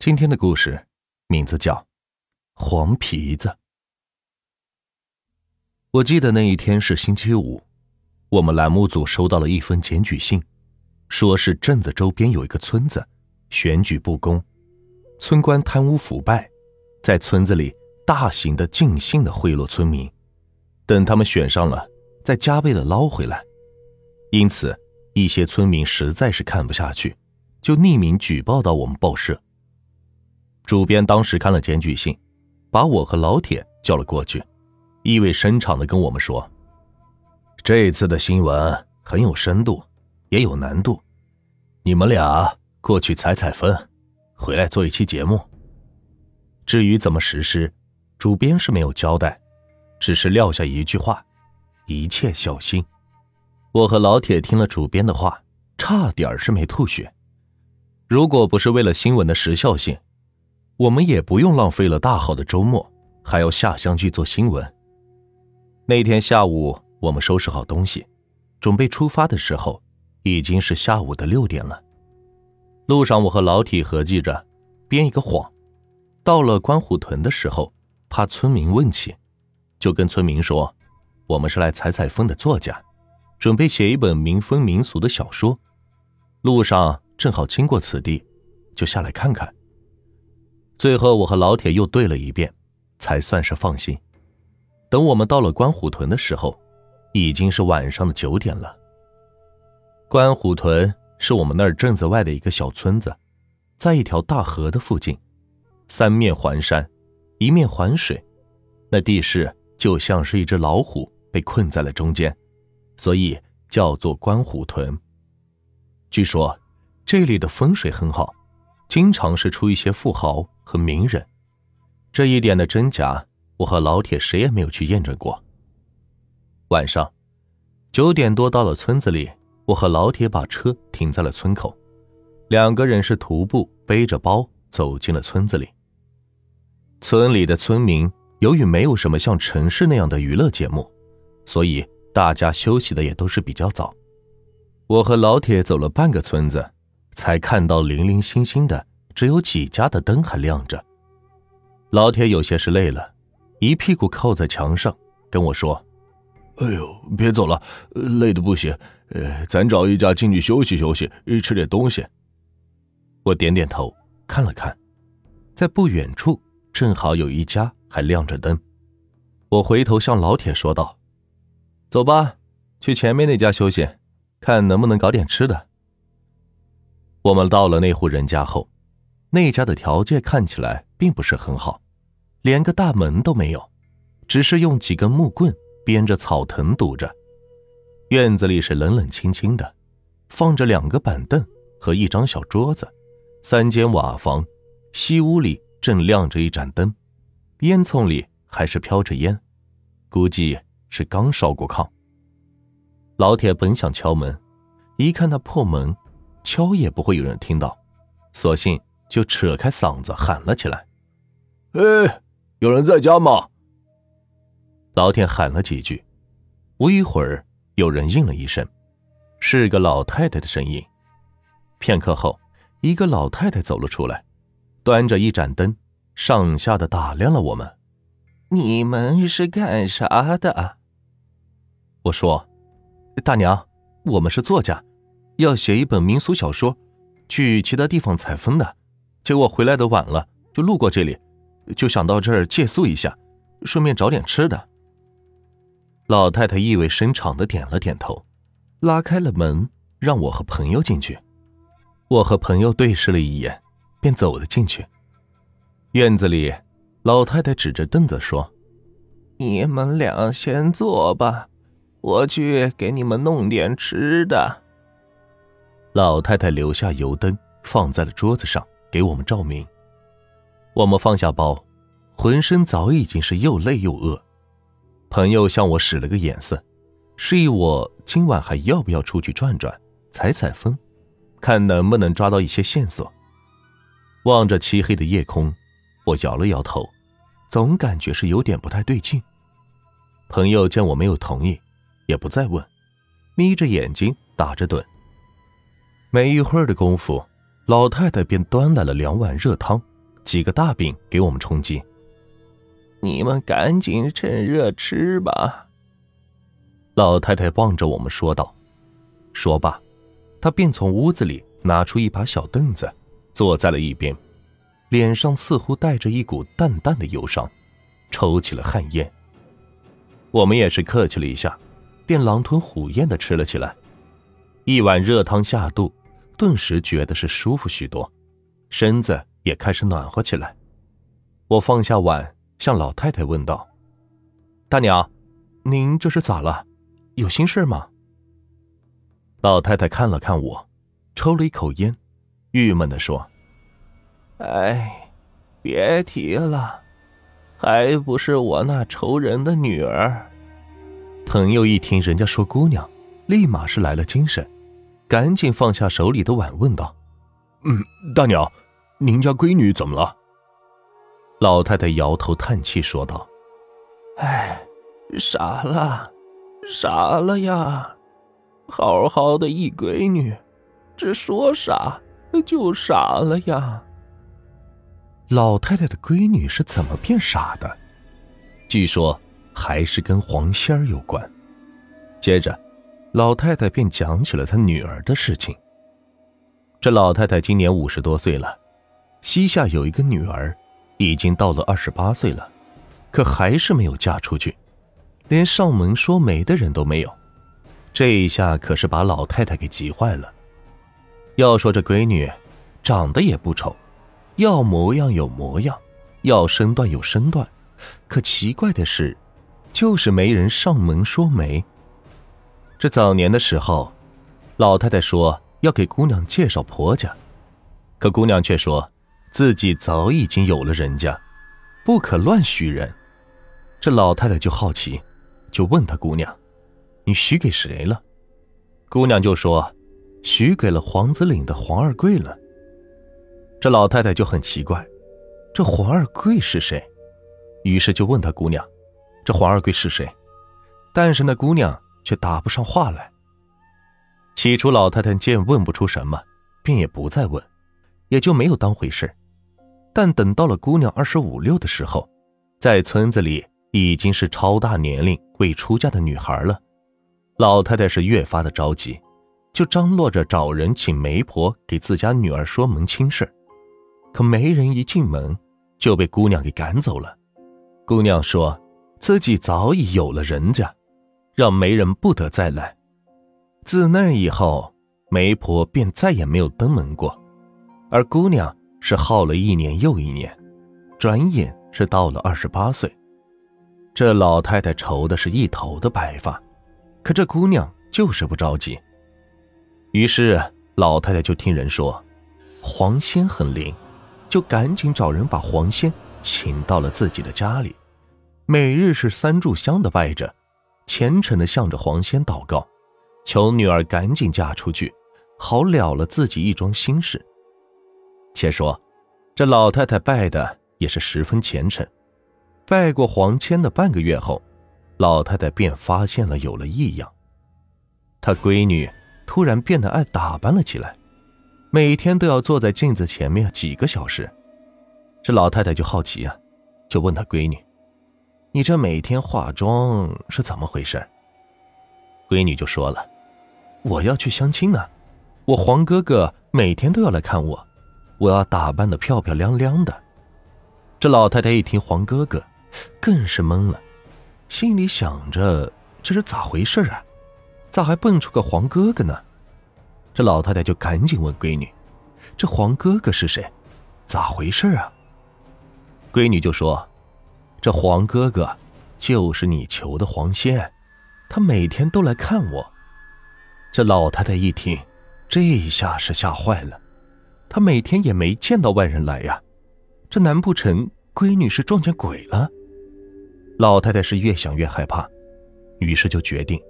今天的故事名字叫《黄皮子》。我记得那一天是星期五，我们栏目组收到了一封检举信，说是镇子周边有一个村子选举不公，村官贪污腐败，在村子里大型的尽兴的贿赂村民，等他们选上了，再加倍的捞回来。因此，一些村民实在是看不下去，就匿名举报到我们报社。主编当时看了检举信，把我和老铁叫了过去，意味深长的跟我们说：“这次的新闻很有深度，也有难度，你们俩过去采采风，回来做一期节目。至于怎么实施，主编是没有交代，只是撂下一句话：一切小心。”我和老铁听了主编的话，差点是没吐血。如果不是为了新闻的时效性，我们也不用浪费了大好的周末，还要下乡去做新闻。那天下午，我们收拾好东西，准备出发的时候，已经是下午的六点了。路上，我和老铁合计着编一个谎，到了关虎屯的时候，怕村民问起，就跟村民说，我们是来采采风的作家，准备写一本民风民俗的小说。路上正好经过此地，就下来看看。最后，我和老铁又对了一遍，才算是放心。等我们到了关虎屯的时候，已经是晚上的九点了。关虎屯是我们那儿镇子外的一个小村子，在一条大河的附近，三面环山，一面环水，那地势就像是一只老虎被困在了中间，所以叫做关虎屯。据说这里的风水很好，经常是出一些富豪。和名人，这一点的真假，我和老铁谁也没有去验证过。晚上九点多到了村子里，我和老铁把车停在了村口，两个人是徒步背着包走进了村子里。村里的村民由于没有什么像城市那样的娱乐节目，所以大家休息的也都是比较早。我和老铁走了半个村子，才看到零零星星的。只有几家的灯还亮着。老铁有些是累了，一屁股靠在墙上，跟我说：“哎呦，别走了，累的不行。呃，咱找一家进去休息休息，吃点东西。”我点点头，看了看，在不远处正好有一家还亮着灯。我回头向老铁说道：“走吧，去前面那家休息，看能不能搞点吃的。”我们到了那户人家后。那家的条件看起来并不是很好，连个大门都没有，只是用几根木棍编着草藤堵着。院子里是冷冷清清的，放着两个板凳和一张小桌子。三间瓦房，西屋里正亮着一盏灯，烟囱里还是飘着烟，估计是刚烧过炕。老铁本想敲门，一看那破门，敲也不会有人听到，索性。就扯开嗓子喊了起来：“哎，有人在家吗？”老铁喊了几句，不一会儿，有人应了一声，是个老太太的声音。片刻后，一个老太太走了出来，端着一盏灯，上下的打量了我们：“你们是干啥的？”我说：“大娘，我们是作家，要写一本民俗小说，去其他地方采风的。”结果回来的晚了，就路过这里，就想到这儿借宿一下，顺便找点吃的。老太太意味深长的点了点头，拉开了门，让我和朋友进去。我和朋友对视了一眼，便走了进去。院子里，老太太指着凳子说：“你们俩先坐吧，我去给你们弄点吃的。”老太太留下油灯，放在了桌子上。给我们照明。我们放下包，浑身早已经是又累又饿。朋友向我使了个眼色，示意我今晚还要不要出去转转，采采风，看能不能抓到一些线索。望着漆黑的夜空，我摇了摇头，总感觉是有点不太对劲。朋友见我没有同意，也不再问，眯着眼睛打着盹。没一会儿的功夫。老太太便端来了两碗热汤几个大饼给我们充饥。你们赶紧趁热吃吧。老太太望着我们说道。说罢，她便从屋子里拿出一把小凳子，坐在了一边，脸上似乎带着一股淡淡的忧伤，抽起了旱烟。我们也是客气了一下，便狼吞虎咽的吃了起来。一碗热汤下肚，顿时觉得是舒服许多，身子也开始暖和起来。我放下碗。向老太太问道：“大娘，您这是咋了？有心事吗？”老太太看了看我，抽了一口烟，郁闷的说：“哎，别提了，还不是我那仇人的女儿。”朋友一听人家说姑娘，立马是来了精神，赶紧放下手里的碗，问道：“嗯，大娘，您家闺女怎么了？”老太太摇头叹气说道：“哎，傻了，傻了呀！好好的一闺女，这说傻就傻了呀。”老太太的闺女是怎么变傻的？据说还是跟黄仙儿有关。接着，老太太便讲起了她女儿的事情。这老太太今年五十多岁了，膝下有一个女儿。已经到了二十八岁了，可还是没有嫁出去，连上门说媒的人都没有。这一下可是把老太太给急坏了。要说这闺女，长得也不丑，要模样有模样，要身段有身段，可奇怪的是，就是没人上门说媒。这早年的时候，老太太说要给姑娘介绍婆家，可姑娘却说。自己早已经有了人家，不可乱许人。这老太太就好奇，就问她姑娘：“你许给谁了？”姑娘就说：“许给了黄子岭的黄二贵了。”这老太太就很奇怪，这黄二贵是谁？于是就问她姑娘：“这黄二贵是谁？”但是那姑娘却答不上话来。起初老太太见问不出什么，便也不再问，也就没有当回事。但等到了姑娘二十五六的时候，在村子里已经是超大年龄未出嫁的女孩了。老太太是越发的着急，就张罗着找人请媒婆给自家女儿说门亲事。可媒人一进门就被姑娘给赶走了。姑娘说自己早已有了人家，让媒人不得再来。自那以后，媒婆便再也没有登门过，而姑娘。是耗了一年又一年，转眼是到了二十八岁。这老太太愁的是一头的白发，可这姑娘就是不着急。于是老太太就听人说，黄仙很灵，就赶紧找人把黄仙请到了自己的家里，每日是三炷香的拜着，虔诚的向着黄仙祷告，求女儿赶紧嫁出去，好了了自己一桩心事。且说，这老太太拜的也是十分虔诚。拜过黄签的半个月后，老太太便发现了有了异样。她闺女突然变得爱打扮了起来，每天都要坐在镜子前面几个小时。这老太太就好奇啊，就问她闺女：“你这每天化妆是怎么回事？”闺女就说了：“我要去相亲呢，我黄哥哥每天都要来看我。”我要打扮的漂漂亮亮的。这老太太一听黄哥哥，更是懵了，心里想着这是咋回事啊？咋还蹦出个黄哥哥呢？这老太太就赶紧问闺女：“这黄哥哥是谁？咋回事啊？”闺女就说：“这黄哥哥就是你求的黄仙，他每天都来看我。”这老太太一听，这一下是吓坏了。他每天也没见到外人来呀，这难不成闺女是撞见鬼了？老太太是越想越害怕，于是就决定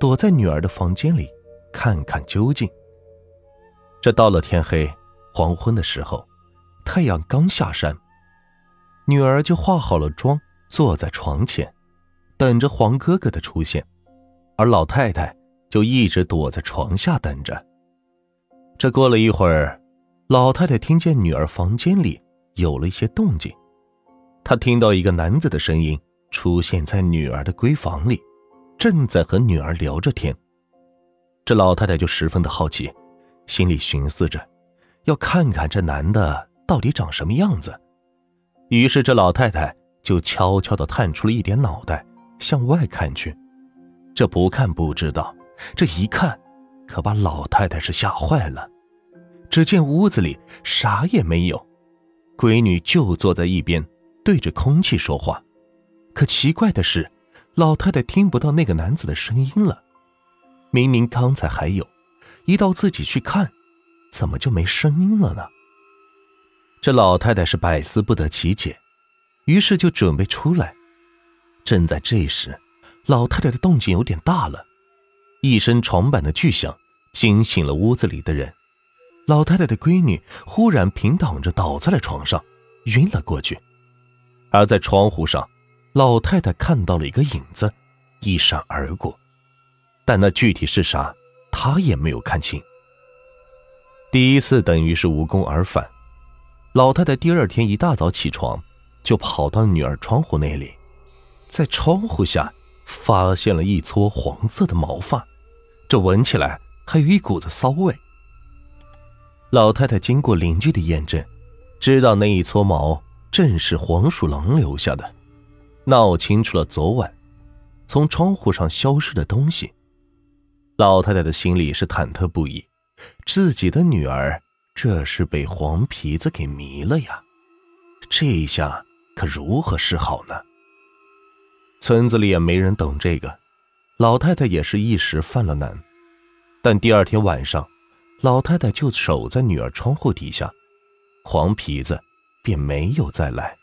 躲在女儿的房间里看看究竟。这到了天黑黄昏的时候，太阳刚下山，女儿就化好了妆，坐在床前，等着黄哥哥的出现，而老太太就一直躲在床下等着。这过了一会儿。老太太听见女儿房间里有了一些动静。她听到一个男子的声音出现在女儿的闺房里，正在和女儿聊着天。这老太太就十分的好奇，心里寻思着，要看看这男的到底长什么样子。于是这老太太就悄悄地探出了一点脑袋，向外看去。这不看不知道，这一看，可把老太太是吓坏了。只见屋子里啥也没有，闺女就坐在一边，对着空气说话。可奇怪的是，老太太听不到那个男子的声音了。明明刚才还有，一到自己去看，怎么就没声音了呢？这老太太是百思不得其解，于是就准备出来。正在这时，老太太的动静有点大了，一声床板的巨响惊醒了屋子里的人。老太太的闺女忽然平躺着倒在了床上，晕了过去。而在窗户上，老太太看到了一个影子，一闪而过，但那具体是啥，她也没有看清。第一次等于是无功而返。老太太第二天一大早起床，就跑到女儿窗户那里，在窗户下发现了一撮黄色的毛发，这闻起来还有一股子骚味。老太太经过邻居的验证，知道那一撮毛正是黄鼠狼留下的，闹清楚了昨晚从窗户上消失的东西。老太太的心里是忐忑不已，自己的女儿这是被黄皮子给迷了呀，这一下可如何是好呢？村子里也没人懂这个，老太太也是一时犯了难，但第二天晚上。老太太就守在女儿窗户底下，黄皮子便没有再来。